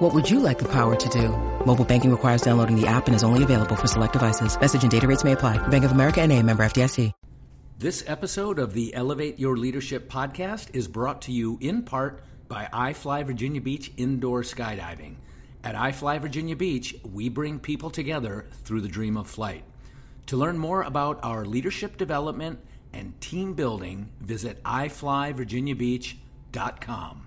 What would you like the power to do? Mobile banking requires downloading the app and is only available for select devices. Message and data rates may apply. Bank of America and a member FDIC. This episode of the Elevate Your Leadership podcast is brought to you in part by iFly Virginia Beach Indoor Skydiving. At iFly Virginia Beach, we bring people together through the dream of flight. To learn more about our leadership development and team building, visit iflyvirginiabeach.com.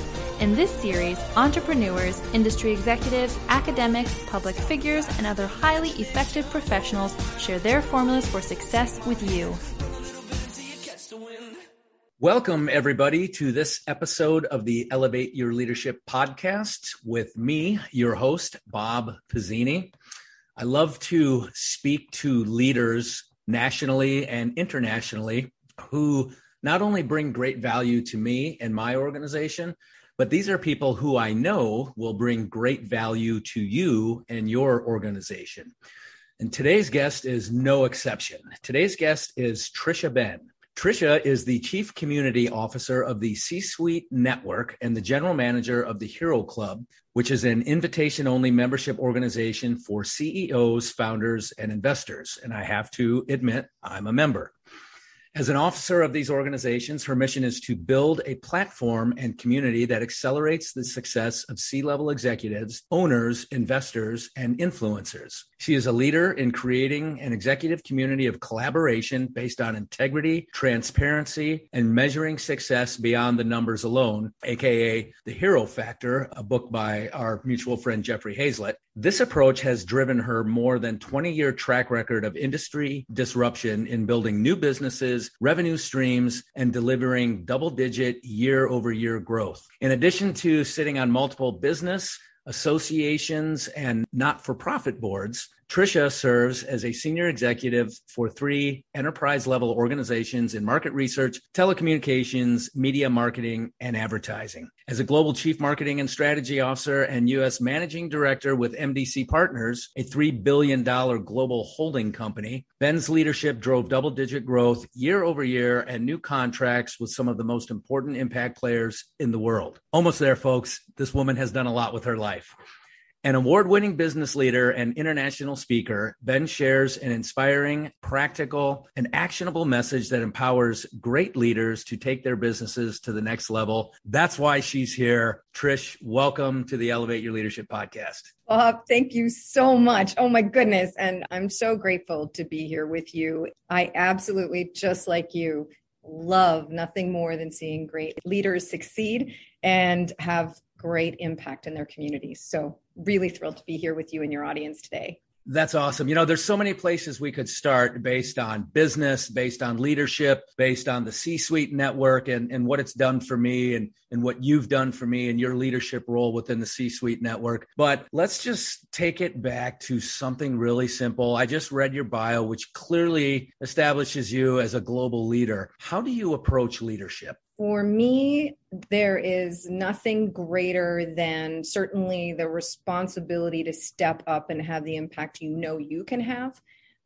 In this series, entrepreneurs, industry executives, academics, public figures, and other highly effective professionals share their formulas for success with you. Welcome, everybody, to this episode of the Elevate Your Leadership podcast with me, your host, Bob Pizzini. I love to speak to leaders nationally and internationally who not only bring great value to me and my organization, but these are people who I know will bring great value to you and your organization. And today's guest is no exception. Today's guest is Tricia Benn. Tricia is the Chief Community Officer of the C Suite Network and the General Manager of the Hero Club, which is an invitation only membership organization for CEOs, founders, and investors. And I have to admit, I'm a member. As an officer of these organizations, her mission is to build a platform and community that accelerates the success of C level executives, owners, investors, and influencers. She is a leader in creating an executive community of collaboration based on integrity, transparency, and measuring success beyond the numbers alone, aka the hero factor, a book by our mutual friend Jeffrey Hayzlett. This approach has driven her more than 20 year track record of industry disruption in building new businesses, revenue streams, and delivering double digit year over year growth. In addition to sitting on multiple business, associations, and not for profit boards, Tricia serves as a senior executive for three enterprise level organizations in market research, telecommunications, media marketing, and advertising. As a global chief marketing and strategy officer and U.S. managing director with MDC Partners, a $3 billion global holding company, Benn's leadership drove double digit growth year over year and new contracts with some of the most important impact players in the world. Almost there, folks. This woman has done a lot with her life. An award winning business leader and international speaker, Benn shares an inspiring, practical, and actionable message that empowers great leaders to take their businesses to the next level. That's why she's here. Trish, welcome to the Elevate Your Leadership podcast. Bob, thank you so much. Oh my goodness. And I'm so grateful to be here with you. I absolutely, just like you, love nothing more than seeing great leaders succeed and have great impact in their communities. So, really thrilled to be here with you and your audience today. That's awesome. You know, there's so many places we could start based on business, based on leadership, based on the C suite network and, and what it's done for me and, and what you've done for me and your leadership role within the C suite network. But let's just take it back to something really simple. I just read your bio, which clearly establishes you as a global leader. How do you approach leadership? For me, there is nothing greater than certainly the responsibility to step up and have the impact you know you can have.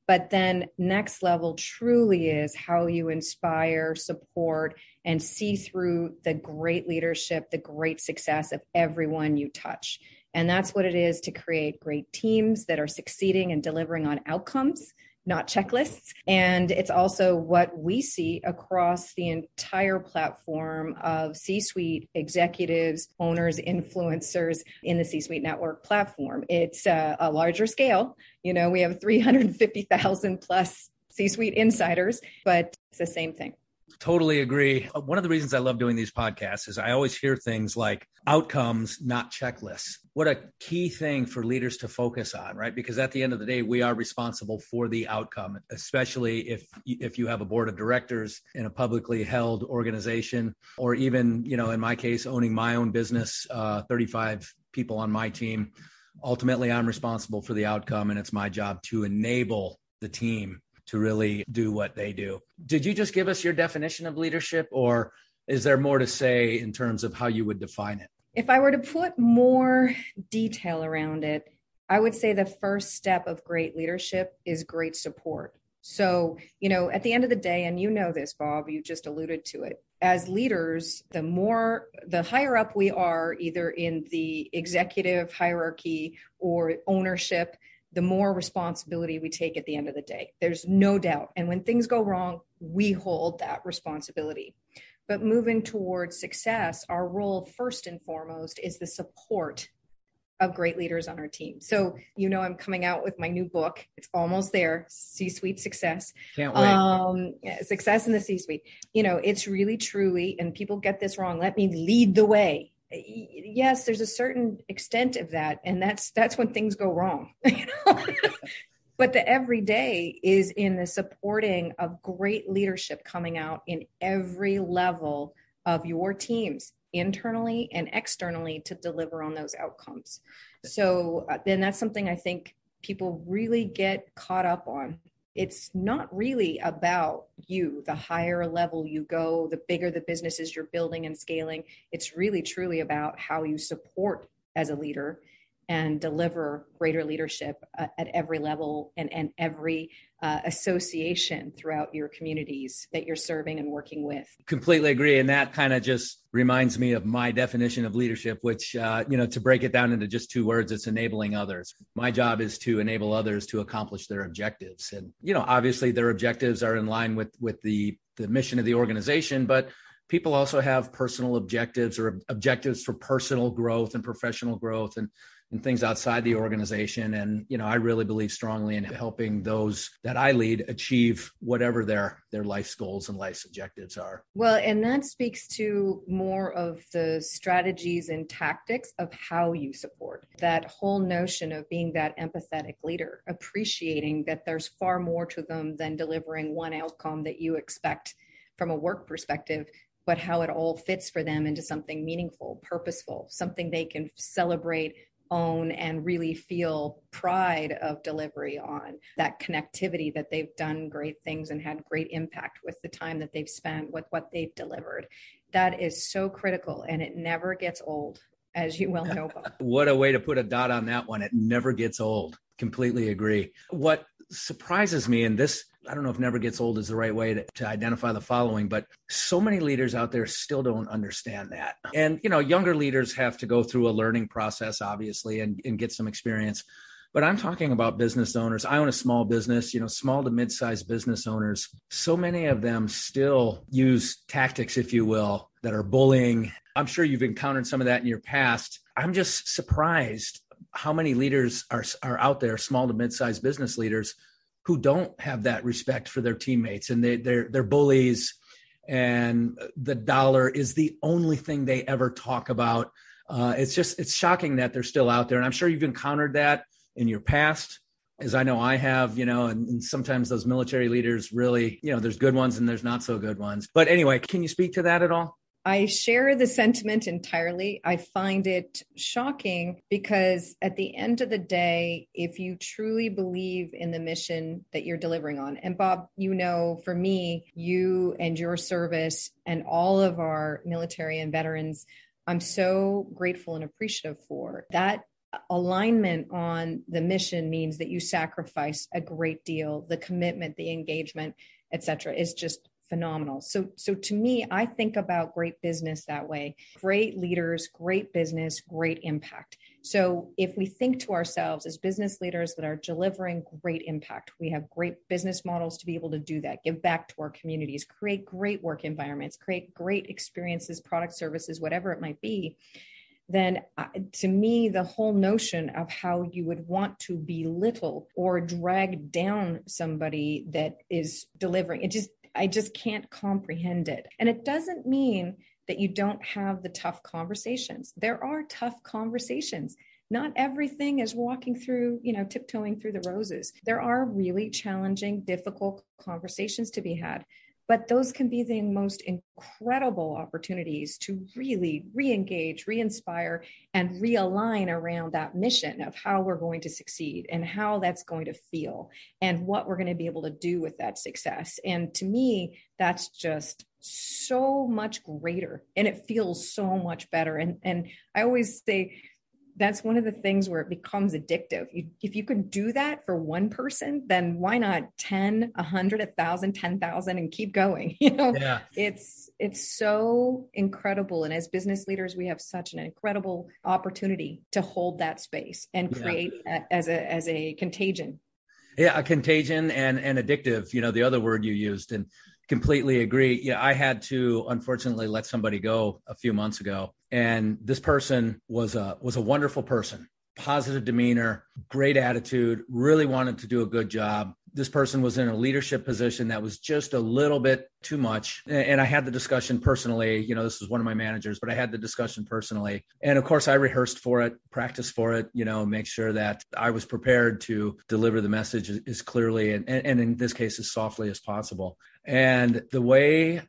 But then, next level truly is how you inspire, support, and see through the great leadership, the great success of everyone you touch. And that's what it is to create great teams that are succeeding and delivering on outcomes not checklists. And it's also what we see across the entire platform of C suite executives, owners, influencers in the C suite network platform. It's a, a larger scale. You know, we have 350,000 plus C suite insiders, but it's the same thing. Totally agree. One of the reasons I love doing these podcasts is I always hear things like outcomes, not checklists. What a key thing for leaders to focus on, right? Because at the end of the day, we are responsible for the outcome, especially if if you have a board of directors in a publicly held organization, or even, you know, in my case, owning my own business, uh, 35 people on my team. Ultimately, I'm responsible for the outcome, and it's my job to enable the team to really do what they do. Did you just give us your definition of leadership, or is there more to say in terms of how you would define it? If I were to put more detail around it, I would say the first step of great leadership is great support. So, you know, at the end of the day, and you know this, Bob, you just alluded to it, as leaders, the more, the higher up we are, either in the executive hierarchy or ownership, the more responsibility we take at the end of the day. There's no doubt. And when things go wrong, we hold that responsibility. But moving towards success, our role first and foremost is the support of great leaders on our team. So, you know, I'm coming out with my new book. It's almost there C Suite Success. Can't wait. Um, yeah, success in the C Suite. You know, it's really, truly, and people get this wrong. Let me lead the way yes there's a certain extent of that and that's that's when things go wrong. You know but the everyday is in the supporting of great leadership coming out in every level of your teams internally and externally to deliver on those outcomes. So uh, then that's something i think people really get caught up on it's not really about you. The higher level you go, the bigger the businesses you're building and scaling. It's really truly about how you support as a leader and deliver greater leadership uh, at every level and, and every uh, association throughout your communities that you're serving and working with. Completely agree. And that kind of just reminds me of my definition of leadership, which, uh, you know, to break it down into just two words, it's enabling others. My job is to enable others to accomplish their objectives. And, you know, obviously their objectives are in line with, with the, the mission of the organization, but people also have personal objectives or objectives for personal growth and professional growth. And and things outside the organization. And, you know, I really believe strongly in helping those that I lead achieve whatever their their life's goals and life's objectives are. Well, and that speaks to more of the strategies and tactics of how you support that whole notion of being that empathetic leader, appreciating that there's far more to them than delivering one outcome that you expect from a work perspective but how it all fits for them into something meaningful, purposeful, something they can celebrate, own and really feel pride of delivery on that connectivity that they've done great things and had great impact with the time that they've spent with what they've delivered. That is so critical and it never gets old as you well know what a way to put a dot on that one. It never gets old. Completely agree. What surprises me and this I don't know if never gets old is the right way to, to, identify the following, but so many leaders out there still don't understand that. And, you know, younger leaders have to go through a learning process, obviously, and, and get some experience. But I'm talking about business owners. I own a small business, you know, small to mid sized business owners. So many of them still use tactics, if you will, that are bullying. I'm sure you've encountered some of that in your past. I'm just surprised how many leaders are, are out there, small to mid sized business leaders who don't have that respect for their teammates and they, they're they're bullies and the dollar is the only thing they ever talk about. Uh, it's just it's shocking that they're still out there and i'm sure you've encountered that in your past as i know i have you know and, and sometimes those military leaders really you know there's good ones and there's not so good ones. But anyway can you speak to that at all I share the sentiment entirely. I find it shocking because at the end of the day, if you truly believe in the mission that you're delivering on, and Bob, you know, for me, you and your service and all of our military and veterans, I'm so grateful and appreciative for that alignment on the mission means that you sacrifice a great deal the commitment the engagement etc is just phenomenal. So so to me, I think about great business that way. Great leaders, great business, great impact. So if we think to ourselves as business leaders that are delivering great impact, we have great business models to be able to do that, give back to our communities, create great work environments, create great experiences, product services, whatever it might be, then uh, to me, the whole notion of how you would want to belittle or drag down somebody that is delivering, it just, I just can't comprehend it. And it doesn't mean that you don't have the tough conversations. There are tough conversations. Not everything is walking through, you know, tiptoeing through the roses. There are really challenging, difficult conversations to be had. But those can be the most incredible opportunities to really re engage, re inspire, and realign around that mission of how we're going to succeed and how that's going to feel and what we're going to be able to do with that success. And to me, that's just so much greater and it feels so much better. And, and I always say, that's one of the things where it becomes addictive. You, if you can do that for one person, then why not 10, 100, 1,000, 10,000 and keep going? You know, Yeah. it's, it's so incredible. And as business leaders, we have such an incredible opportunity to hold that space and Yeah. create a, as a, as a contagion. Yeah, a contagion and and addictive. You know, the other word you used, and completely agree. Yeah, I had to unfortunately let somebody go a few months ago, and this person was a was a wonderful person, positive demeanor, great attitude, really wanted to do a good job. This person was in a leadership position that was just a little bit too much. And I had the discussion personally. You know, this was one of my managers, but I had the discussion personally. And of course, I rehearsed for it, practiced for it, you know, make sure that I was prepared to deliver the message as- clearly and, and in this case, as softly as possible. And the way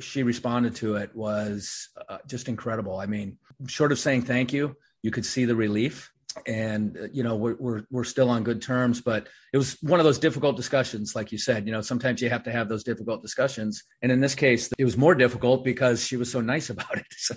she responded to it was uh, just incredible. I mean, short of saying thank you, you could see the relief. And uh, you know we're, we're we're still on good terms, but it was one of those difficult discussions, like you said. You know, sometimes you have to have those difficult discussions, and in this case, it was more difficult because she was so nice about it. So,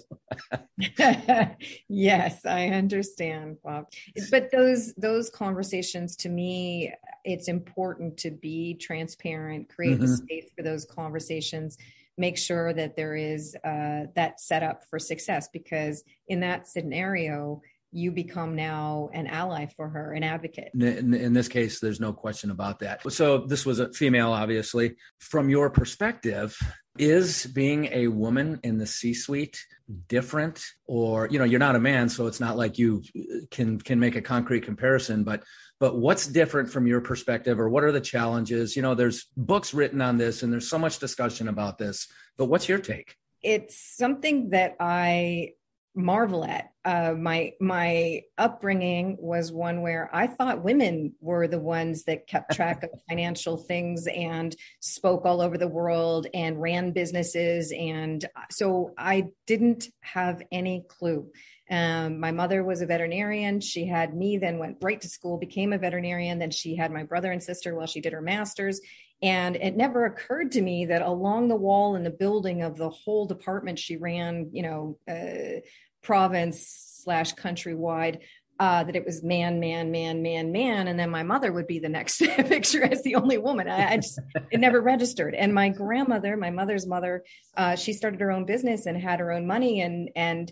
yes, I understand, Bob. But those those conversations to me, it's important to be transparent, create the Mhm. space for those conversations, make sure that there is uh, that setup for success. Because in that scenario, you become now an ally for her, an advocate. in, in, in this case, there's no question about that. So this was a female, obviously. From your perspective, is being a woman in the C-suite different, or you know, you're not a man, so it's not like you can can make a concrete comparison, but but what's different from your perspective or what are the challenges you know there's books written on this and there's so much discussion about this but what's your take it's something that I marvel at. Uh, my my upbringing was one where I thought women were the ones that kept track of financial things and spoke all over the world and ran businesses, and so I didn't have any clue. Um, my mother was a veterinarian. She had me, then went right to school, became a veterinarian. Then she had my brother and sister while she did her master's. And it never occurred to me that along the wall in the building of the whole department she ran, you know, uh, province slash countrywide, uh, that it was man, man, man, man, man. And then my mother would be the next picture as the only woman. I, I just, it never registered. And my grandmother, my mother's mother, uh, she started her own business and had her own money. And, and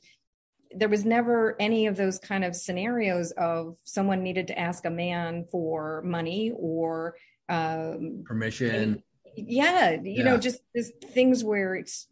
there was never any of those kind of scenarios of someone needed to ask a man for money or, um, permission yeah you Yeah. know just this things where it's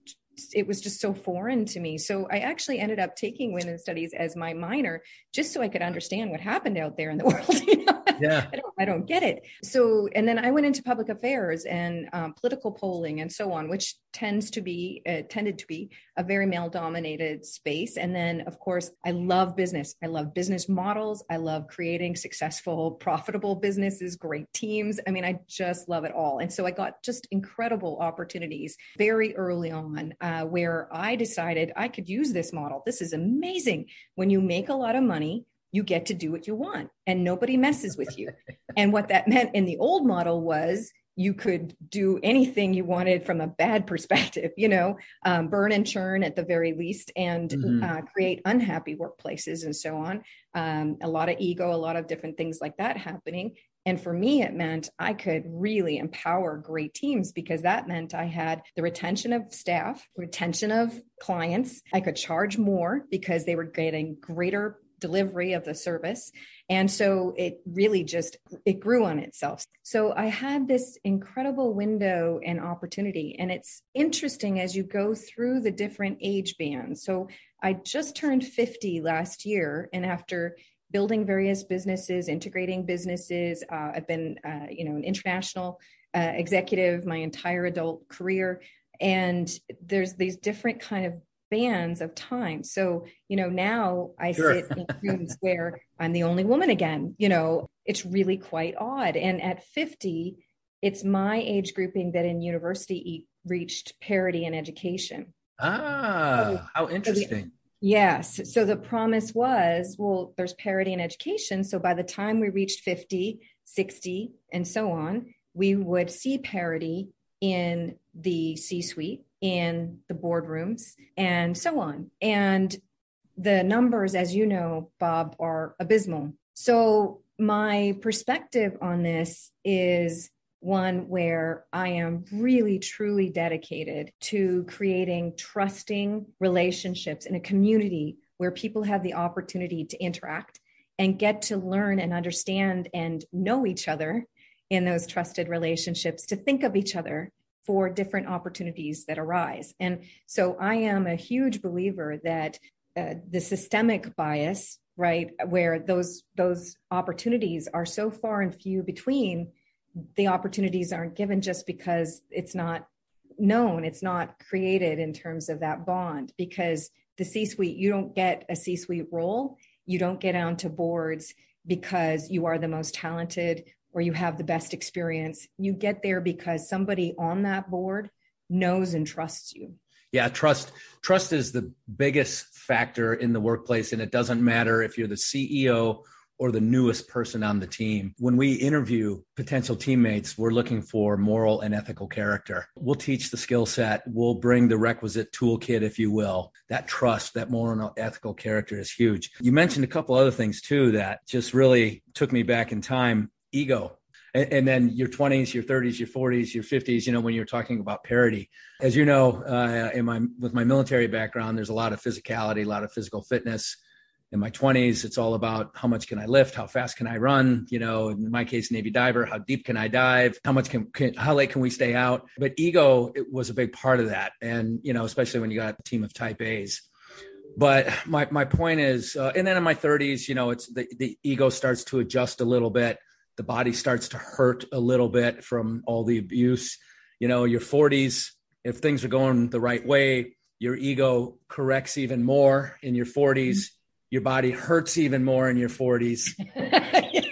it was just so foreign to me so i actually ended up taking women's studies as my minor just so i could understand what happened out there in the world? Yeah I don't, I don't get it. So, and then I went into public affairs and um, political polling and so on, which tends to be uh, tended to be a very male dominated space. And then, of course, I love business. I love business models. I love creating successful, profitable businesses, great teams. I mean, I just love it all. And so I got just incredible opportunities very early on uh, where I decided I could use this model. This is amazing. When you make a lot of money, you get to do what you want and nobody messes with you. and what that meant in the old model was you could do anything you wanted from a bad perspective, you know, um, burn and churn at the very least and Mhm. uh, create unhappy workplaces and so on. Um, a lot of ego, a lot of different things like that happening. And for me, it meant I could really empower great teams because that meant I had the retention of staff, retention of clients. I could charge more because they were getting greater delivery of the service. And so it really just it grew on itself. So i had this incredible window and opportunity. And it's interesting as you go through the different age bands. So i just turned 50 last year. And after building various businesses integrating businesses uh, i've been uh, you know an international uh, executive my entire adult career. And there's these different kind of bands of time. So, you know, now I sure. sit in rooms where I'm the only woman again. You know, it's really quite odd. And at 50, it's my age grouping that in university reached parity in education. Ah, so, how interesting. So the, yes. So the promise was, well, there's parity in education. So by the time we reached 50, 60, and so on, we would see parity in the C suite in the boardrooms and so on. And the numbers, as you know, Bob, are abysmal. So, my perspective on this is one where I am really, truly dedicated to creating trusting relationships in a community where people have the opportunity to interact and get to learn and understand and know each other in those trusted relationships, to think of each other for different opportunities that arise. And so I am a huge believer that uh, the systemic bias, right, where those those opportunities are so far and few between, the opportunities aren't given just because it's not known, it's not created in terms of that bond. Because the C-suite, you don't get a C-suite role, you don't get onto boards because you are the most talented or you have the best experience. You get there because somebody on that board knows and trusts you. Yeah, trust trust is the biggest factor in the workplace and it doesn't matter if you're the CEO or the newest person on the team. When we interview potential teammates, we're looking for moral and ethical character. We'll teach the skill set, we'll bring the requisite toolkit, if you will. That trust, that moral and ethical character is huge. You mentioned a couple other things too that just really took me back in time ego. And, and, then your 20s your 30s your 40s your 50s you know when you're talking about parity. As you know uh, in my with my military background there's a lot of physicality a lot of physical fitness. In my 20s it's all about how much can i lift how fast can i run you know in my case navy diver how deep can i dive how much can, can how late can we stay out? But ego it was a big part of that. And you know especially when you got a team of type a's. But my, my point is uh, and then in my 30s you know it's the, the ego starts to adjust a little bit the body starts to hurt a little bit from all the abuse. You know, your 40s, if things are going the right way, your ego corrects even more in your 40s. Your body hurts even more in your 40s.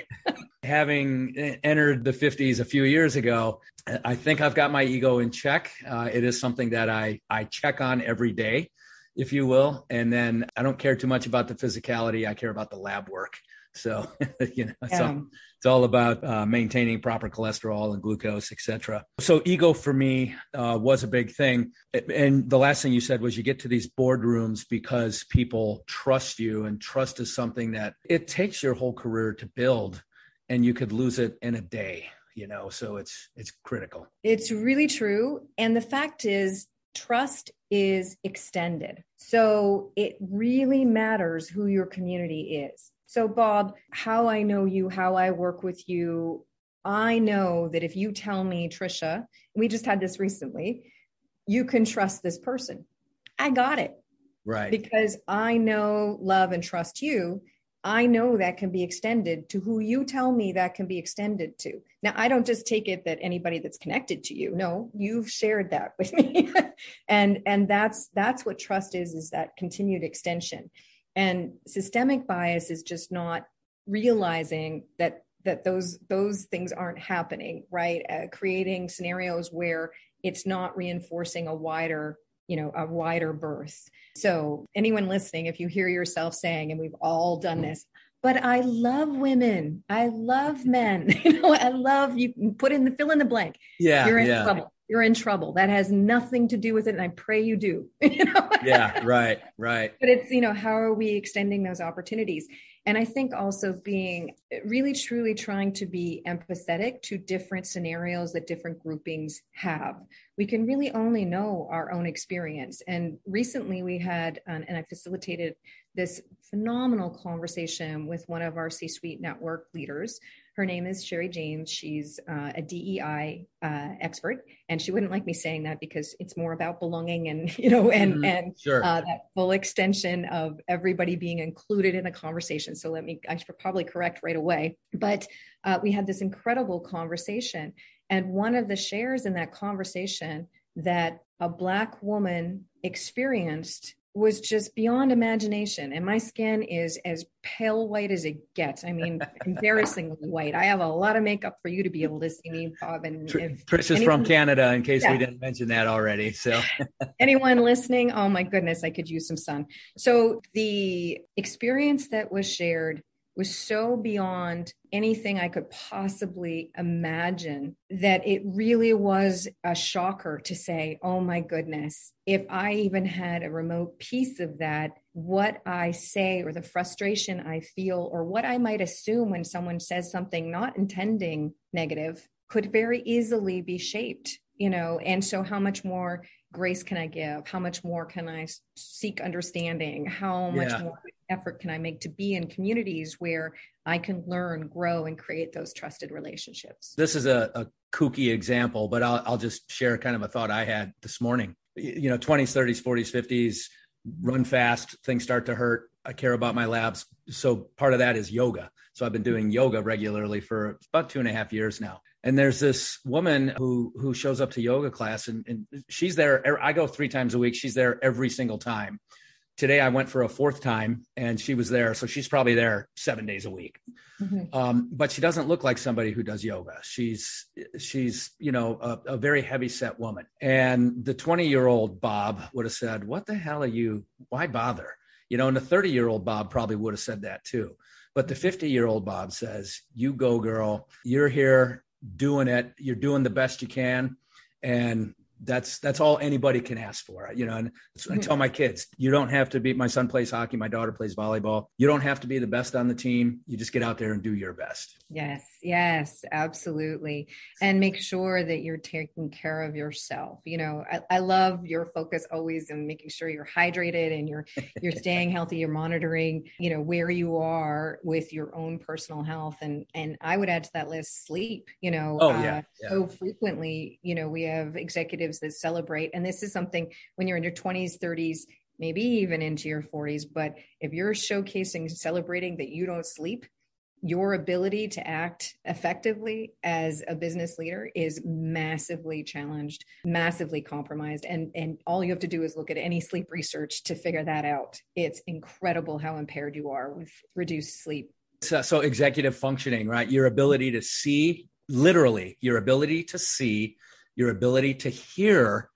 Having entered the 50s a few years ago, I think I've got my ego in check. Uh, it is something that I, I check on every day, if you will. And then I don't care too much about the physicality, I care about the lab work. So, you know, yeah. so it's all about uh, maintaining proper cholesterol and glucose, etc. So, ego for me uh, was a big thing. And the last thing you said was you get to these boardrooms because people trust you, and trust is something that it takes your whole career to build, and you could lose it in a day. You know, so it's it's critical. It's really true, and the fact is, trust is extended. So it really matters who your community is. So, Bob, how I know you, how I work with you, I know that if you tell me, Tricia, we just had this recently, you can trust this person. I got it. Right. Because I know, love, and trust you. I know that can be extended to who you tell me that can be extended to. Now, I don't just take it that anybody that's connected to you. No, you've shared that with me. and and that's that's what trust is is that continued extension. And systemic bias is just not realizing that that those those things aren't happening, right? Uh, creating scenarios where it's not reinforcing a wider you know a wider berth. So anyone listening if you hear yourself saying and we've all done this but i love women. I love men. You know i love you. Put in the fill in the blank. Yeah you're in yeah. trouble you're in trouble. That has nothing to do with it. And I pray you do. you know? yeah, right, right. But it's, you know, how are we extending those opportunities? And I think also being really truly trying to be empathetic to different scenarios that different groupings have. We can really only know our own experience. And recently we had, um, and I facilitated this phenomenal conversation with one of our C suite network leaders her name is Sherry James. She's uh, a DEI uh, expert, and she wouldn't like me saying that because it's more about belonging and you know and mm-hmm. and sure. uh, that full extension of everybody being included in the conversation. So let me I should probably correct right away. But uh, we had this incredible conversation, and one of the shares in that conversation that a black woman experienced was just beyond imagination. And my skin is as pale white as it gets. I mean, embarrassingly white. I have a lot of makeup for you to be able to see me, Bob. And Trish is from Canada, in case yeah. we didn't mention that already. So, anyone listening, oh my goodness, I could use some sun. So, the experience that was shared was so beyond anything I could possibly imagine that it really was a shocker to say, oh my goodness, if I even had a remote piece of that, what I say or the frustration I feel or what I might assume when someone says something not intending negative could very easily be shaped, you know, and so how much more grace can I give? How much more can I seek understanding? How much yeah. more effort can I make to be in communities where I can learn, grow, and create those trusted relationships? This is a, a kooky example, but I'll, I'll just share kind of a thought I had this morning. You know, 20s, 30s, 40s, 50s, run fast, things start to hurt. I care about my labs. So part of that is yoga. So I've been doing yoga regularly for about two and a half years now and there's this woman who who shows up to yoga class and, and she's there er, i go three times a week she's there every single time today i went for a fourth time and she was there so she's probably there seven days a week. Mm-hmm. um, but she doesn't look like somebody who does yoga. She's she's you know a, a very heavy set woman. And the 20 year old bob would have said what the hell are you why bother? You know and the 30 year old bob probably would have said that too. But the 50 year old Bob says, You go, girl. You're here doing it. You're doing the best you can and that's that's all anybody can ask for you know and i mm-hmm. tell my kids you don't have to be my son plays hockey my daughter plays volleyball. You don't have to be the best on the team. You just get out there and do your best yes yes absolutely and make sure that you're taking care of yourself you know i, I love your focus always in making sure you're hydrated and you're you're staying healthy you're monitoring you know where you are with your own personal health and and i would add to that list sleep you know oh, yeah, uh, yeah. so frequently you know we have executives that celebrate. And this is something when you're in your 20s, 30s, maybe even into your 40s. But if you're showcasing, celebrating that you don't sleep, your ability to act effectively as a business leader is massively challenged, massively compromised. And, and all you have to do is look at any sleep research to figure that out. It's incredible how impaired you are with reduced sleep. So, so executive functioning, right? Your ability to see, literally, your ability to see your ability to hear,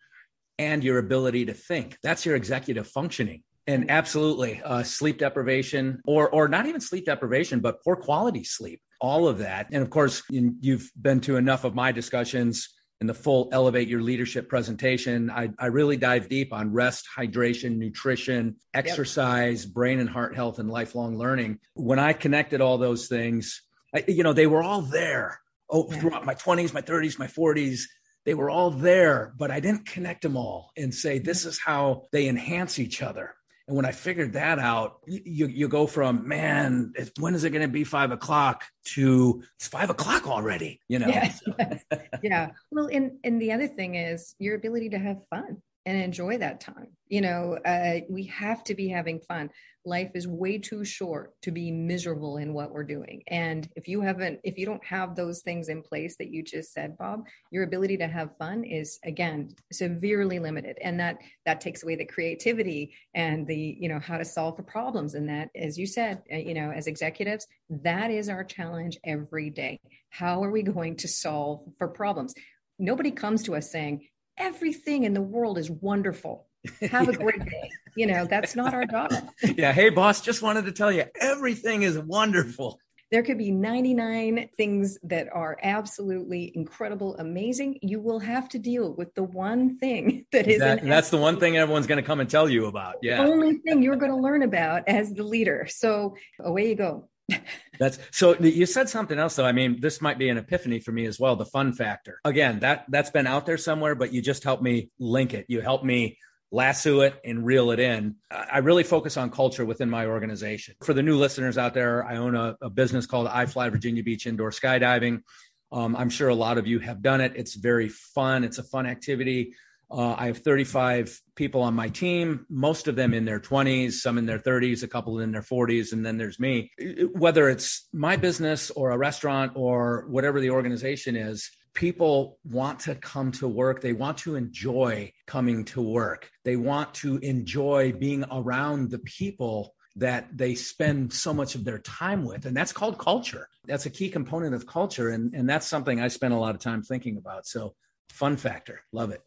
and your ability to think. That's your executive functioning. And absolutely, uh, sleep deprivation, or or not even sleep deprivation, but poor quality sleep. All of that, and of course, you've been to enough of my discussions in the full Elevate Your Leadership presentation. I, I really dive deep on rest, hydration, nutrition, exercise, yep. brain and heart health, and lifelong learning. When I connected all those things, I, you know, they were all there. Oh, yeah. throughout my 20s, my 30s, my 40s, they were all there, but I didn't connect them all and say, this is how they enhance each other. And when I figured that out, you, you go from, man, when is it going to be five o'clock to it's five o'clock already, you know? Yeah. So. yeah. Well, and, and the other thing is your ability to have fun and enjoy that time. You know, uh, we have to be having fun life is way too short to be miserable in what we're doing. And if you haven't if you don't have those things in place that you just said bob your ability to have fun is again severely limited. And that that takes away the creativity and the you know how to solve for problems. And that as you said uh, you know as executives that is our challenge every day. How are we going to solve for problems? Nobody comes to us saying everything in the world is wonderful. Have a great day. You know, that's not our job. yeah. Hey, boss, just wanted to tell you everything is wonderful. there could be 99 things that are absolutely incredible, amazing. You will have to deal with the one thing that is That- that's the one thing everyone's going to come and tell you about. the Yeah. only thing you're going to learn about as the leader. So away you go. That's so you said something else though. I mean, this might be an epiphany for me as well, the fun factor. Again, that that's been out there somewhere, but you just helped me link it. You helped me lasso it and reel it in. I really focus on culture within my organization. For the new listeners out there, I own a, a business called iFly Virginia Beach Indoor Skydiving. Um, I'm sure a lot of you have done it. It's very fun. It's a fun activity. Uh, I have 35 people on my team, most of them in their 20s, some in their 30s, a couple in their 40s, and then there's me. Whether it's my business or a restaurant or whatever the organization is, people want to come to work. They want to enjoy coming to work. They want to enjoy being around the people that they spend so much of their time with. And that's called culture. That's a key component of culture. And, and that's something I spend a lot of time thinking about. So, fun factor. Love it.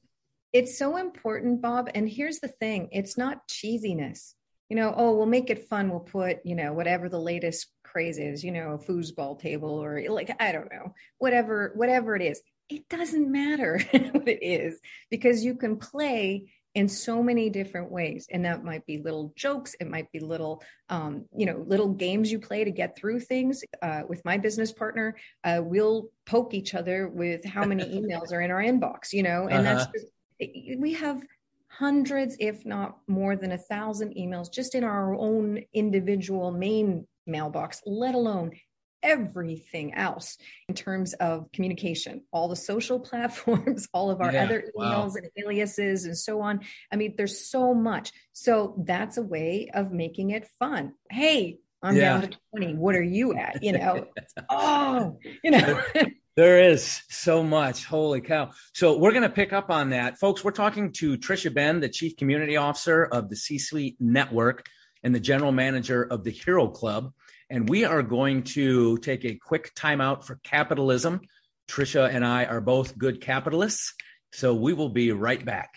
It's so important, Bob. And here's the thing it's not cheesiness. You know, oh, we'll make it fun. We'll put, you know, whatever the latest is, you know, a foosball table or like, I don't know, whatever, whatever it is. It doesn't matter what it is because you can play in so many different ways. And that might be little jokes. It might be little, um, you know, little games you play to get through things. Uh, with my business partner, uh, we'll poke each other with how many emails are in our inbox, you know, and that's Uh-huh. just we have hundreds, if not more than a thousand emails just in our own individual main mailbox, let alone everything else in terms of communication, all the social platforms, all of our Yeah, other wow. emails and aliases and so on. I mean, there's so much. So that's a way of making it fun. Hey, I'm Yeah. down to 20. What are you at? You know, oh, you know. There is so much. Holy cow. So we're going to pick up on that. Folks, we're talking to Tricia Benn, the Chief Community Officer of the C Suite Network and the General Manager of the Hero Club. And we are going to take a quick timeout for capitalism. Tricia and I are both good capitalists. So we will be right back.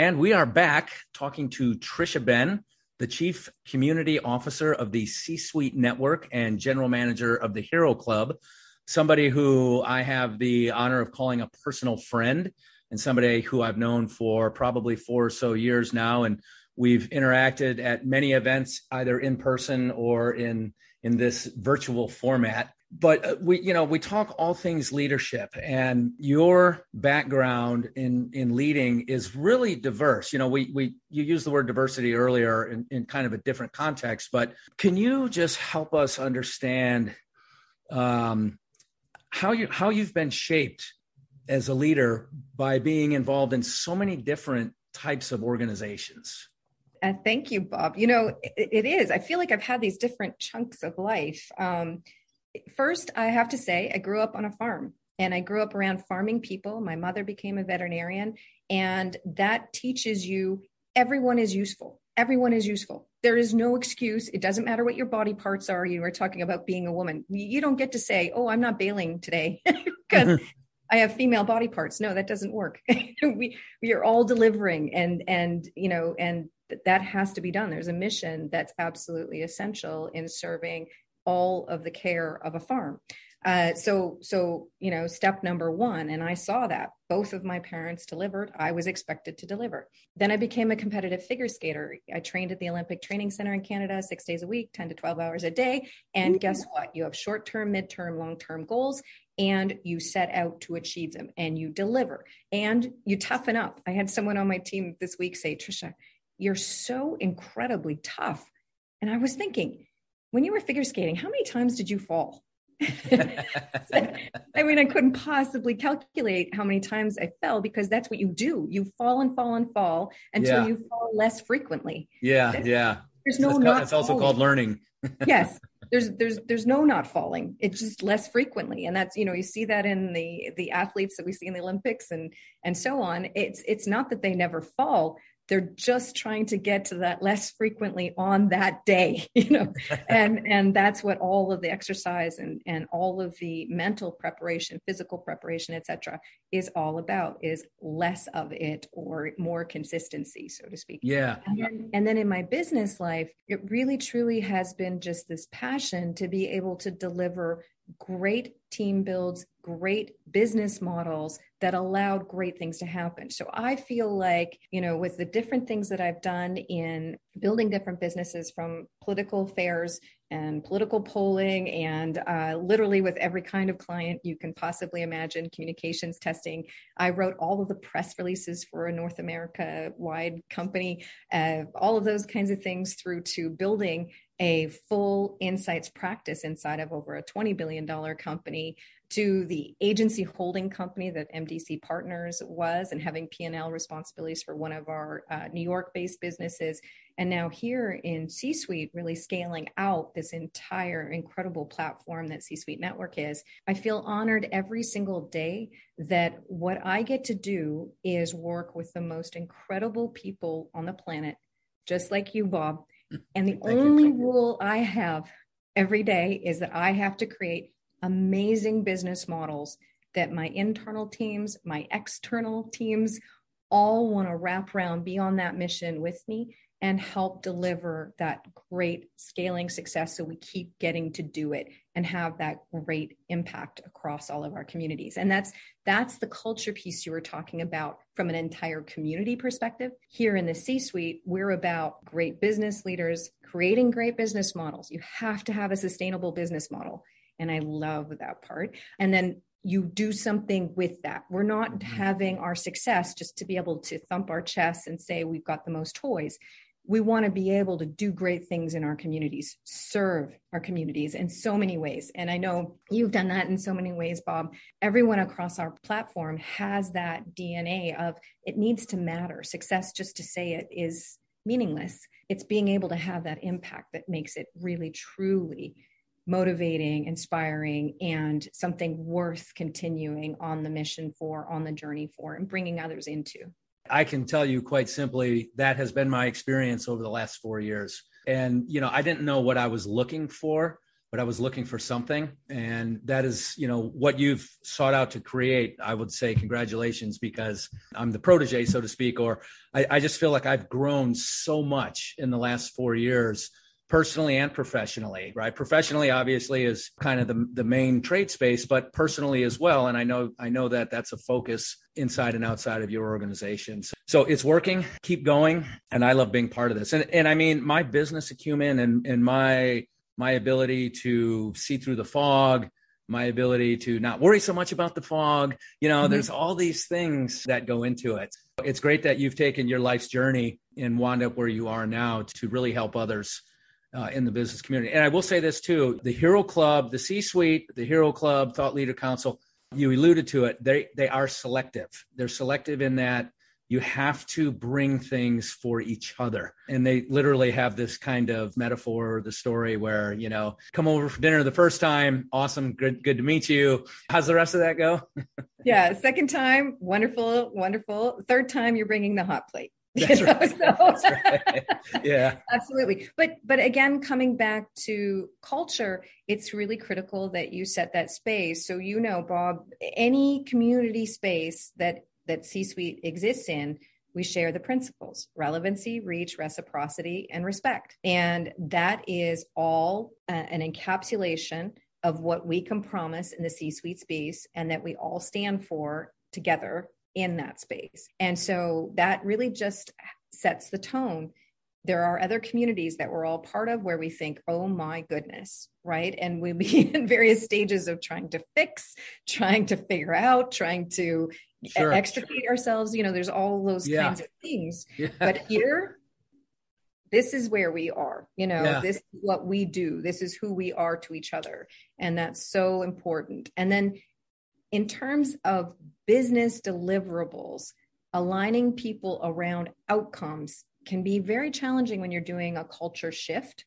And we are back talking to Tricia Benn, the Chief Community Officer of the C Suite Network and General Manager of the Hero Club, somebody who I have the honor of calling a personal friend and somebody who I've known for probably four or so years now. And we've interacted at many events, either in person or in in this virtual format but uh, we you know we talk all things leadership and your background in in leading is really diverse you know we we you used the word diversity earlier in, in kind of a different context but can you just help us understand um how you how you've been shaped as a leader by being involved in so many different types of organizations Uh, thank you, Bob. You know, it, it is. I feel like I've had these different chunks of life. Um, first, I have to say, I grew up on a farm and I grew up around farming people. My mother became a veterinarian, and that teaches you everyone is useful. Everyone is useful. There is no excuse. It doesn't matter what your body parts are. You were talking about being a woman. You you don't get to say, "Oh, I'm not bailing today," because mm-hmm. I have female body parts. No, that doesn't work. we we are all delivering, and and you know, and that has to be done. There's a mission that's absolutely essential in serving all of the care of a farm. Uh, so so you know, step number one, and I saw that both of my parents delivered. I was expected to deliver. Then I became a competitive figure skater. I trained at the Olympic Training Center in Canada six days a week, 10 to 12 hours a day. And guess what? You have short term, mid term, long term goals and you set out to achieve them and you deliver and you toughen up. I had someone on my team this week say, Tricia, you're so incredibly tough. And I was thinking, when you were figure skating, how many times did you fall? I mean, I couldn't possibly calculate how many times I fell because that's what you do. You fall and fall and fall until Yeah. you fall less frequently. yeah yeah There's no That's not it's also falling. called learning yes there's there's there's no not falling it's just less frequently and that's you know you see that in the the athletes that we see in the olympics and and so on it's it's not that they never fall they're just trying to get to that less frequently on that day you know? And and that's what all of the exercise and and all of the mental preparation physical preparation etc is all about is less of it or more consistency so to speak. Yeah. And then, and then in my business life it really truly has been just this passion to be able to deliver great team builds, great business models that allowed great things to happen. So I feel like, you know, with the different things that I've done in building different businesses from political affairs and political polling and uh, literally with every kind of client you can possibly imagine communications testing i wrote all of the press releases for a north america wide company uh, all of those kinds of things through to building a full insights practice inside of over a $20 billion company to the agency holding company that MDC Partners was and having P&L responsibilities for one of our uh, New York based businesses. And now here in C Suite, really scaling out this entire incredible platform that C Suite Network is. I feel honored every single day that what I get to do is work with the most incredible people on the planet, just like you, Bob and the only you. rule I have every day is that I have to create amazing business models that my internal teams, my external teams all want to wrap around, be on that mission with me and help deliver that great scaling success so we keep getting to do it and have that great impact across all of our communities. And that's that's the culture piece you were talking about from an entire community perspective. Here in the c suite we're about great business leaders creating great business models. You have to have a sustainable business model. And i love that part. And then you do something with that. We're not mm-hmm. having our success just to be able to thump our chests and say we've got the most toys we want to be able to do great things in our communities, serve our communities in so many ways. And I know you've done that in so many ways, Bob. Everyone across our platform has that DNA of it needs to matter. Success, just to say it, is meaningless. It's being able to have that impact that makes it really, truly motivating, inspiring, and something worth continuing on the mission for, on the journey for, and bringing others into. I can tell you quite simply that has been my experience over the last four years. And, you know, I didn't know what I was looking for, but I was looking for something. And that is, you know, what you've sought out to create. I would say congratulations because I'm the protege, so to speak, or I, I just feel like I've grown so much in the last four years personally and professionally right? Professionally obviously is kind of the, the main trade space but personally as well. And i know i know that that's a focus inside and outside of your organization. So it's working. Keep going. And i love being part of this. And, and i mean my business acumen and, and my my ability to see through the fog my ability to not worry so much about the fog. You know mm-hmm. there's all these things that go into it. It's great that you've taken your life's journey and wound up where you are now to really help others uh, in the business community. And I will say this too: the Hero Club, the C-suite, the Hero Club, Thought Leader Council. You alluded to it. They they are selective. They're selective in that you have to bring things for each other. And they literally have this kind of metaphor, the story where, you know, come over for dinner the first time, awesome, good, good to meet you. How's the rest of that go? yeah, second time, wonderful, wonderful. Third time, you're bringing the hot plate. That's, right. So, That's right. Yeah. Absolutely. But but again, coming back to culture, it's really critical that you set that space. So you know, Bob, any community space that that C-suite exists in, we share the principles relevancy, reach, reciprocity, and respect. And that is all uh, an encapsulation of what we can promise in the C suite space and that we all stand for together in that space. And so that really just sets the tone. There are other communities that we're all part of where we think, oh my goodness, right? And we be in various stages of trying to fix, trying to figure out, trying to sure. extricate ourselves. You know, there's all those yeah. kinds of things. Yeah. But here, this is where we are you know yeah. this is what we do this is who we are to each other and that's so important and then in terms of business deliverables, aligning people around outcomes can be very challenging when you're doing a culture shift.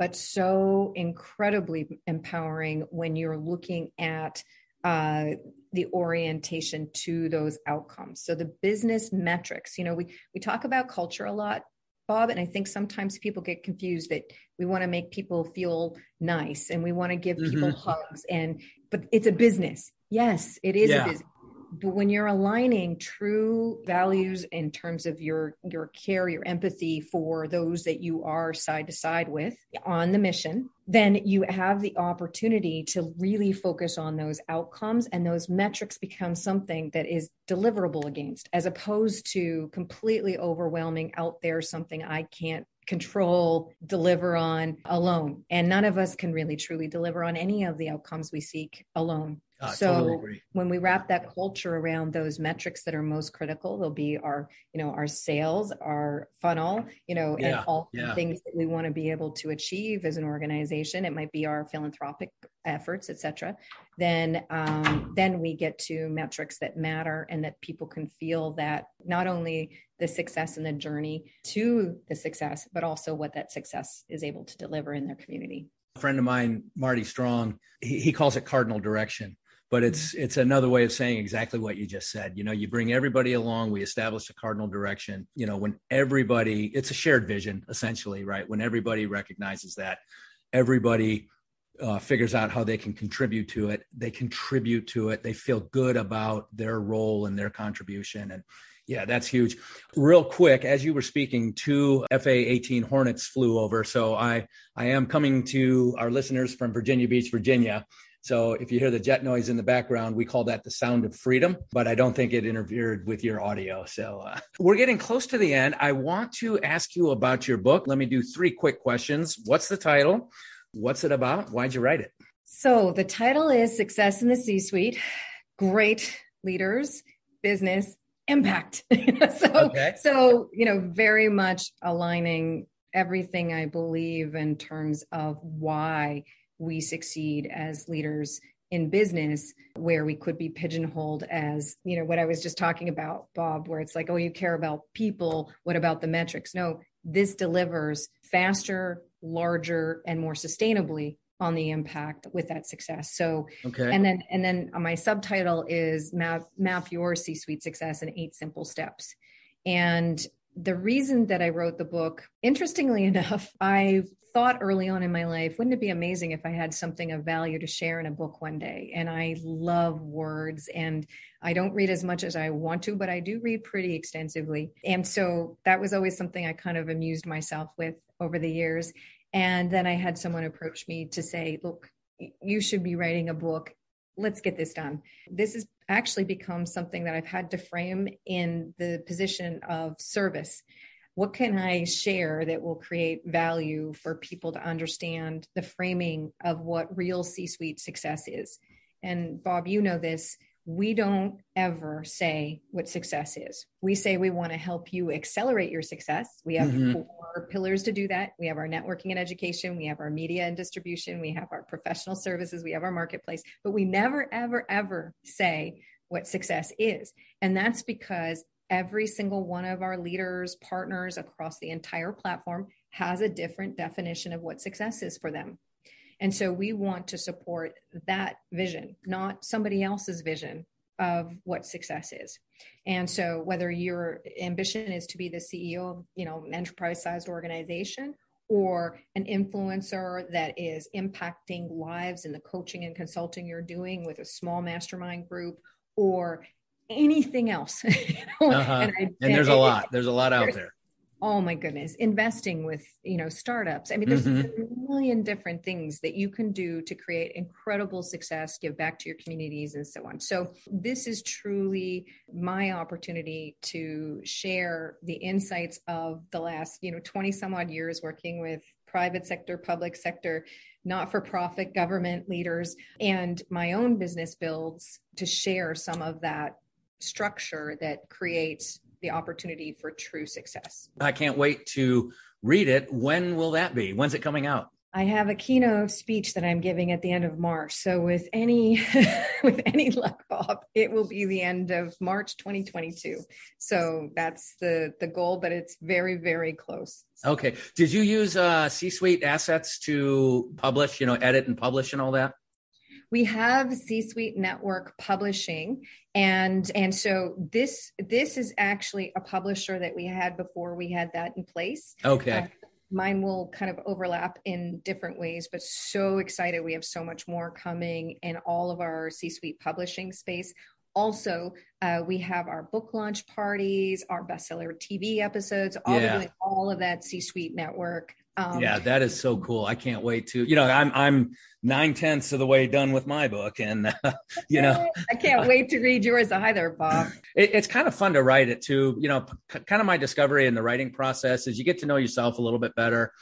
but so incredibly empowering when you're looking at uh, the orientation to those outcomes. So the business metrics, you know, we we talk about culture a lot, Bob, and I think sometimes people get confused that we want to make people feel nice and we want to give people Mhm. hugs and but it's a business. Yes, it is Yeah. a business. But when you're aligning true values in terms of your your care, your empathy for those that you are side to side with on the mission, then you have the opportunity to really focus on those outcomes and those metrics become something that is deliverable against as opposed to completely overwhelming out there something I can't control, deliver on alone. And none of us can really truly deliver on any of the outcomes we seek alone. I so totally when we wrap that culture around those metrics that are most critical, they'll be our, you know, our sales, our funnel, you know, Yeah, and all yeah. things that we want to be able to achieve as an organization. It might be our philanthropic efforts, et cetera. Then, um, then we get to metrics that matter and that people can feel that not only the success and the journey to the success, but also what that success is able to deliver in their community. A friend of mine, Marty Strong, he, he calls it cardinal direction, but it's it's another way of saying exactly what you just said. You know, you bring everybody along, we establish a cardinal direction. You know, when everybody, it's a shared vision essentially, right? When everybody recognizes that, everybody uh, figures out how they can contribute to it. They contribute to it. They feel good about their role and their contribution. And yeah, that's huge. Real quick, as you were speaking, two FA-18 Hornets flew over. So I I am coming to our listeners from Virginia Beach, Virginia. So if you hear the jet noise in the background, we call that the sound of freedom, but I don't think it interfered with your audio. So uh, we're getting close to the end. I want to ask you about your book. Let me do three quick questions. What's the title? What's it about? Why'd you write it? So the title is Success in the C Suite Great Leaders, Business, Impact. so, Okay. so, you know, very much aligning everything I believe in terms of why we succeed as leaders in business where we could be pigeonholed as you know what i was just talking about bob where it's like oh you care about people what about the metrics no this delivers faster larger and more sustainably on the impact with that success. So Okay. and then and then my subtitle is map map your c suite success in eight simple steps. And the reason that i wrote the book interestingly enough i thought early on in my life wouldn't it be amazing if i had something of value to share in a book one day? And i love words and i don't read as much as i want to but i do read pretty extensively. And so that was always something i kind of amused myself with over the years and then i had someone approach me to say look you should be writing a book let's get this done. This has actually become something that I've had to frame in the position of service. What can I share that will create value for people to understand the framing of what real C suite success is? And Bob, you know this. We don't ever say what success is. We say we want to help you accelerate your success. We have Mhm. four pillars to do that. We have our networking and education, we have our media and distribution, we have our professional services, we have our marketplace, but we never, ever, ever say what success is. And that's because every single one of our leaders, partners across the entire platform has a different definition of what success is for them. And so we want to support that vision, not somebody else's vision of what success is. And so whether your ambition is to be the CEO of, you know, an enterprise sized organization or an influencer that is impacting lives in the coaching and consulting you're doing with a small mastermind group or anything else. you know, Uh-huh. I- and there's a lot. There's a lot out there. Oh my goodness investing with you know startups i mean there's Mhm. a million different things that you can do to create incredible success give back to your communities and so on so this is truly my opportunity to share the insights of the last you know 20 some odd years working with private sector public sector not for profit government leaders and my own business builds to share some of that structure that creates the opportunity for true success. I can't wait to read it. When will that be? When's it coming out? I have a keynote speech that I'm giving at the end of March. So with any with any luck, Bob, it will be the end of March 2022. So that's the the goal, but it's very very close. Okay. Did you use uh, C-suite assets to publish, you know, edit and publish and all that? We have c-suite network publishing and and so this this is actually a publisher that we had before we had that in place Okay. Uh, mine will kind of overlap in different ways but so excited we have so much more coming in all of our c-suite publishing space also uh, we have our book launch parties our bestseller tv episodes all Yeah. doing all of that c-suite network um, yeah, that is so cool. I can't wait to, you know, I'm I'm nine tenths of the way done with my book, and uh, you know, i can't wait to read yours either bob it, it's kind of fun to write it too. You know, p- kind of my discovery in the writing process is you get to know yourself a little bit better,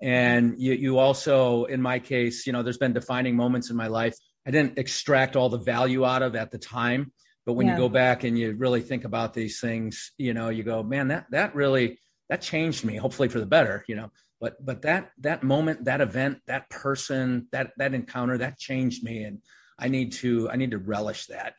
and you you also, in my case, you know, there's been defining moments in my life I didn't extract all the value out of at the time, but when Yeah. you go back and you really think about these things, you know, you go, man, that that really that changed me. Hopefully for the better, you know. But but that that moment, that event, that person, that that encounter, that changed me, and I need to I need to relish that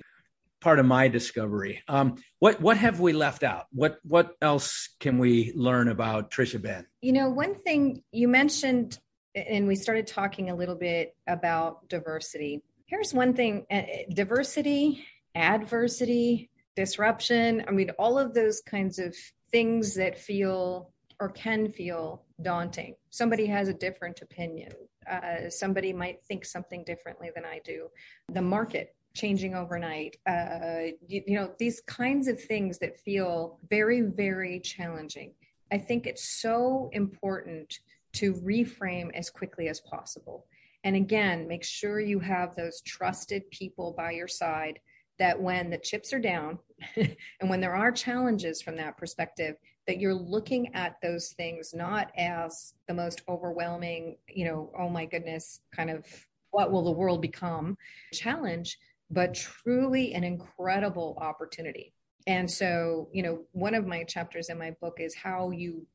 part of my discovery. Um, what what have we left out? What what else can we learn about Tricia Benn? You know, one thing you mentioned, and we started talking a little bit about diversity. Here's one thing uh, diversity, adversity, disruption. I mean, all of those kinds of things that feel or can feel daunting. Somebody has a different opinion. Uh, somebody might think something differently than I do. The market changing overnight. Uh, you, you know, these kinds of things that feel very, very challenging. I think it's so important to reframe as quickly as possible. And again, make sure you have those trusted people by your side that when the chips are down and when there are challenges from that perspective, that you're looking at those things not as the most overwhelming, you know, oh my goodness, kind of what will the world become challenge, but truly an incredible opportunity. And so, you know, one of my chapters in my book is how you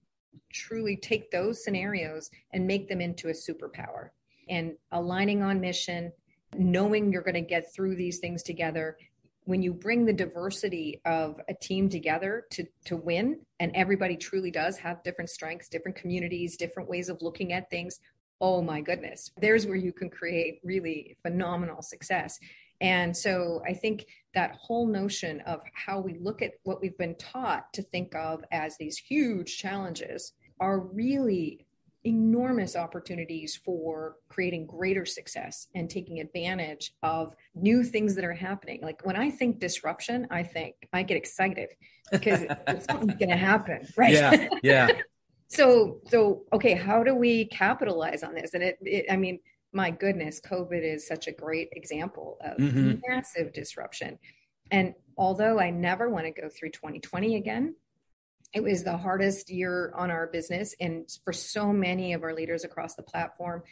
truly take those scenarios and make them into a superpower and aligning on mission, knowing you're going to get through these things together. When you bring the diversity of a team together to, to win, and everybody truly does have different strengths, different communities, different ways of looking at things, oh my goodness, there's where you can create really phenomenal success. And so I think that whole notion of how we look at what we've been taught to think of as these huge challenges are really enormous opportunities for creating greater success and taking advantage of new things that are happening. Like when I think disruption, I think I get excited because something's going to happen, right? Yeah, yeah. so so okay how do we capitalize on this and it, it i mean my goodness covid is such a great example of Mhm. massive disruption and although i never want to go through 2020 again it was the hardest year on our business and for so many of our leaders across the platform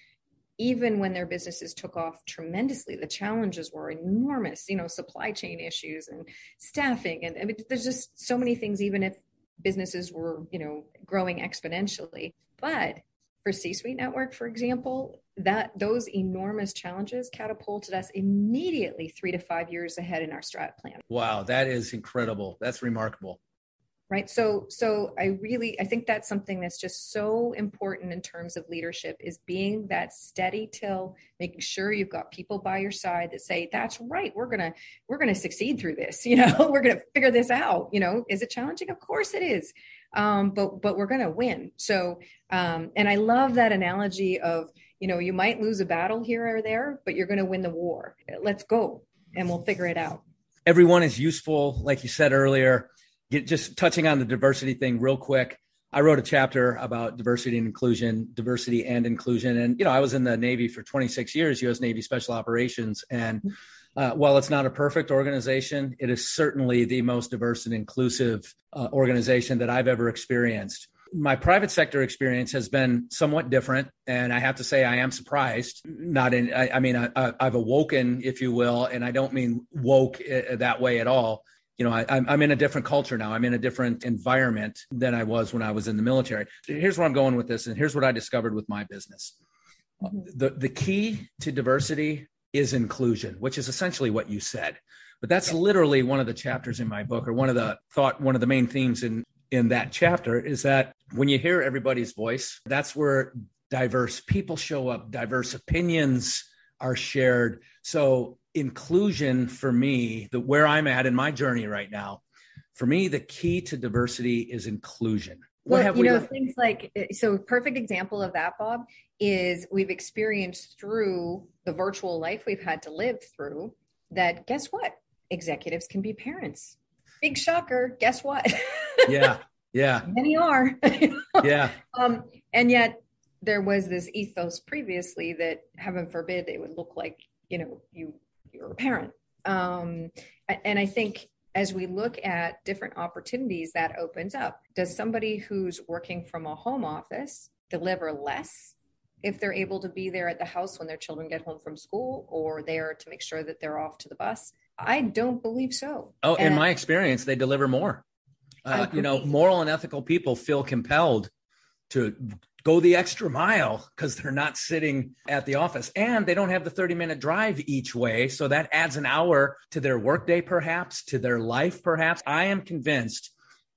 even when their businesses took off tremendously the challenges were enormous you know supply chain issues and staffing and i mean there's just so many things even if businesses were you know growing exponentially but for c-suite network for example that those enormous challenges catapulted us immediately three to five years ahead in our strat plan Wow, that is incredible. That's remarkable. Right? So so i really i think that's something that's just so important in terms of leadership is being that steady till making sure you've got people by your side that say that's right we're gonna we're gonna succeed through this you know? We're gonna figure this out you know? Is it challenging? Of course it is. Um, but but we're gonna win. So um, and i love that analogy of you know you might lose a battle here or there but you're gonna win the war. Let's go and we'll figure it out. Everyone is useful, like you said earlier. Get, just touching on the diversity thing real quick. I wrote a chapter about diversity and inclusion, diversity and inclusion. And, you know, I was in the Navy for 26 years, U.S. Navy Special Operations. And uh, while it's not a perfect organization, it is certainly the most diverse and inclusive uh, organization that I've ever experienced. My private sector experience has been somewhat different, and I have to say I am surprised. Not in, I, I mean, I, I've awoken, if you will, and I don't mean woke uh, that way at all. You know, I, I'm I'm in a different culture now. I'm in a different environment than I was when I was in the military. Here's where I'm going with this, and here's what I discovered with my business mm-hmm. the the key to diversity is inclusion, which is essentially what you said. But that's literally one of the chapters in my book, or one of the thought, one of the main themes in in that chapter is that when you hear everybody's voice, that's where diverse people show up, diverse opinions are shared. So inclusion for me, the where I'm at in my journey right now, for me, the key to diversity is inclusion. What well, have you we know things like uh, so perfect example of that bob is we've experienced through the virtual life we've had to live through that guess what? Executives can be parents. Big shocker guess what? Yeah, yeah, many are. Yeah. um, and yet there was this ethos previously that heaven forbid it would look like you know you you're a parent. Um, and i think as we look at different opportunities that opens up. Does somebody who's working from a home office deliver less if they're able to be there at the house when their children get home from school or there to make sure that they're off to the bus? I don't believe so. Oh, in my experience, they deliver more. Uh, you know, moral and ethical people feel compelled to go the extra mile because they're not sitting at the office and they don't have the 30 minute drive each way. So that adds an hour to their workday, perhaps, to their life, perhaps. I am convinced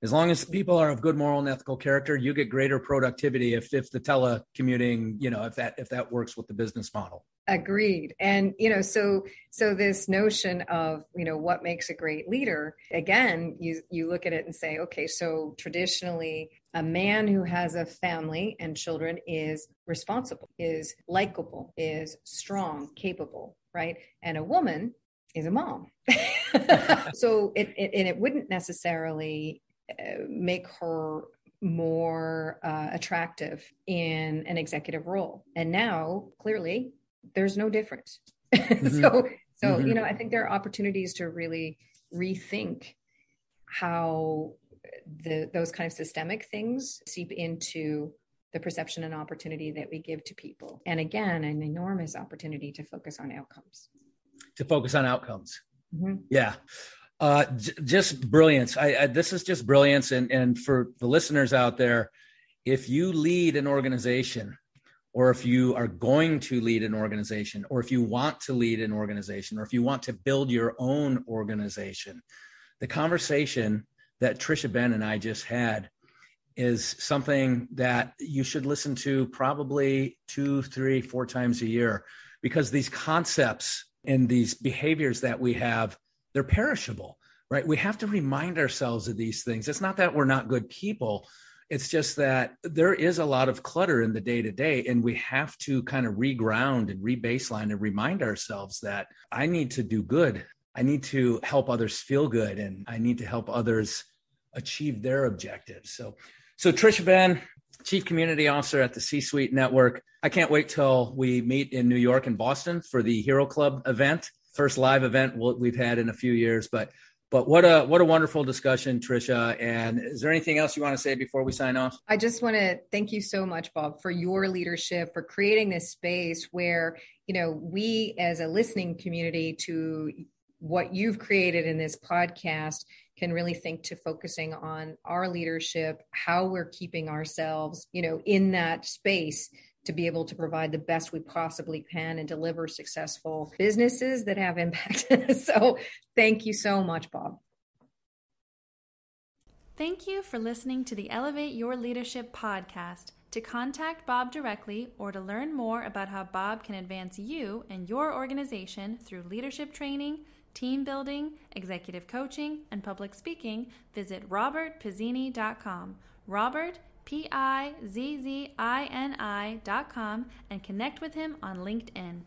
as long as people are of good moral and ethical character, you get greater productivity if, if the telecommuting, you know, if that if that works with the business model. agreed and you know so so this notion of you know what makes a great leader again you you look at it and say okay so traditionally a man who has a family and children is responsible is likable is strong capable right? And a woman is a mom. So it, it and it wouldn't necessarily uh, make her more uh, attractive in an executive role. And now clearly there's no difference. So so Mhm. you know i think there are opportunities to really rethink how the those kind of systemic things seep into the perception and opportunity that we give to people and again an enormous opportunity to focus on outcomes To focus on outcomes. Mhm. Yeah. Uh, j- just brilliance. I, I, this is just brilliance. And, and for the listeners out there, if you lead an organization, or if you are going to lead an organization, or if you want to lead an organization, or if you want to build your own organization, the conversation that Tricia Benn and I just had is something that you should listen to probably two, three, four times a year because these concepts and these behaviors that we have they're perishable, right? We have to remind ourselves of these things. It's not that we're not good people. It's just that there is a lot of clutter in the day to day, and we have to kind of reground and rebaseline and remind ourselves that I need to do good. I need to help others feel good, and I need to help others achieve their objectives. So, so Tricia Benn, Chief Community Officer at the C Suite Network. I can't wait till we meet in New York and Boston for the Hero Club event first live event we've had in a few years. But but what a what a wonderful discussion, Tricia. And is there anything else you want to say before we sign off? I just want to thank you so much, Bob, for your leadership, for creating this space where, you know, we as a listening community to what you've created in this podcast can really think to focusing on our leadership, how we're keeping ourselves, you know, in that space to be able to provide the best we possibly can and deliver successful businesses that have impact. so thank you so much, Bob. Thank you for listening to the Elevate Your Leadership podcast. To contact Bob directly or to learn more about how Bob can advance you and your organization through leadership training, team building, executive coaching, and public speaking, visit robertpizzini.com. Robert, P I Z Z I N I.com, and connect with him on LinkedIn.